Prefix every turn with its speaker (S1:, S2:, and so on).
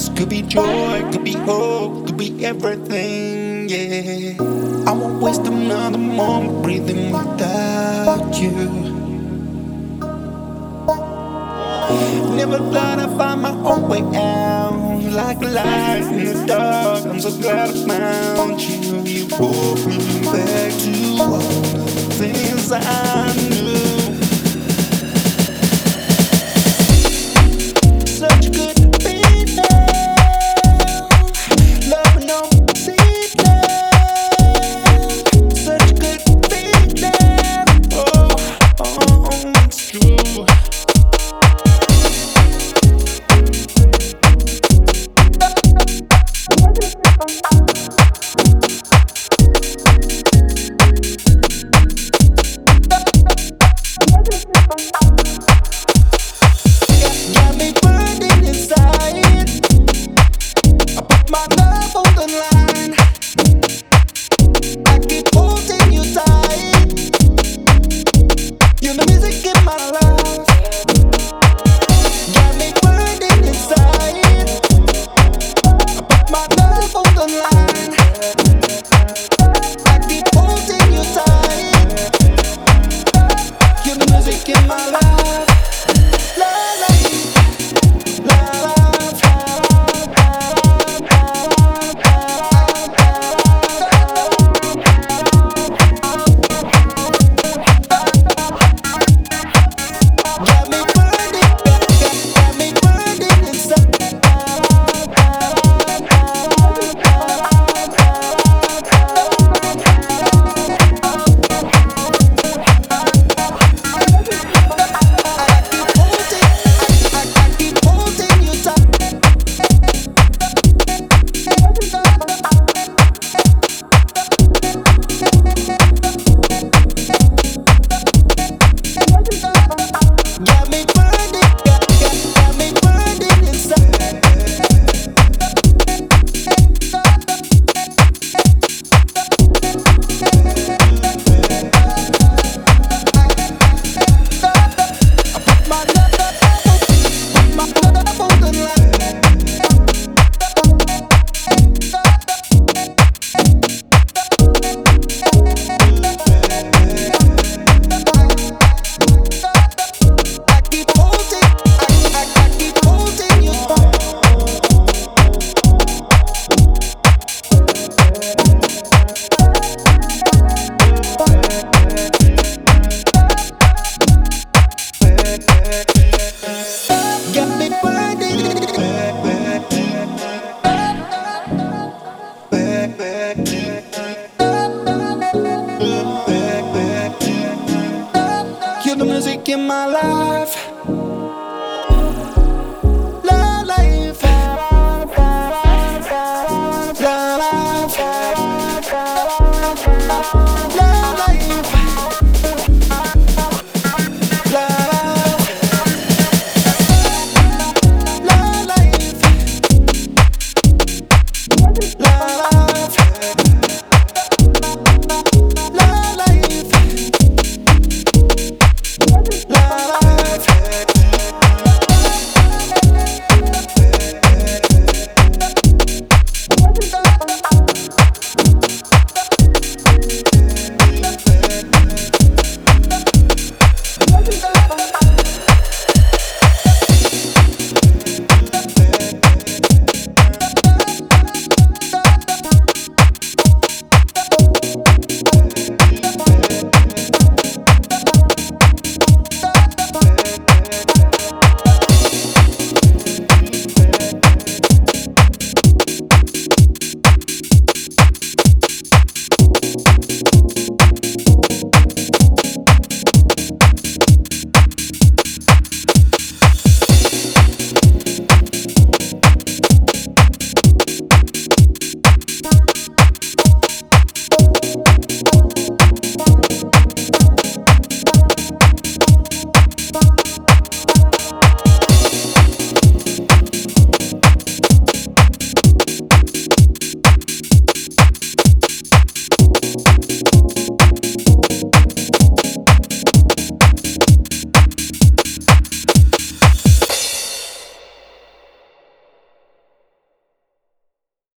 S1: brings. Could be joy, could be hope, could be everything, yeah. I won't waste another moment breathing without you. Never thought I'd find my own way out. Like light in the dark, I'm so glad I found you. You brought me back to all the things I knew. by the golden line. I keep holding.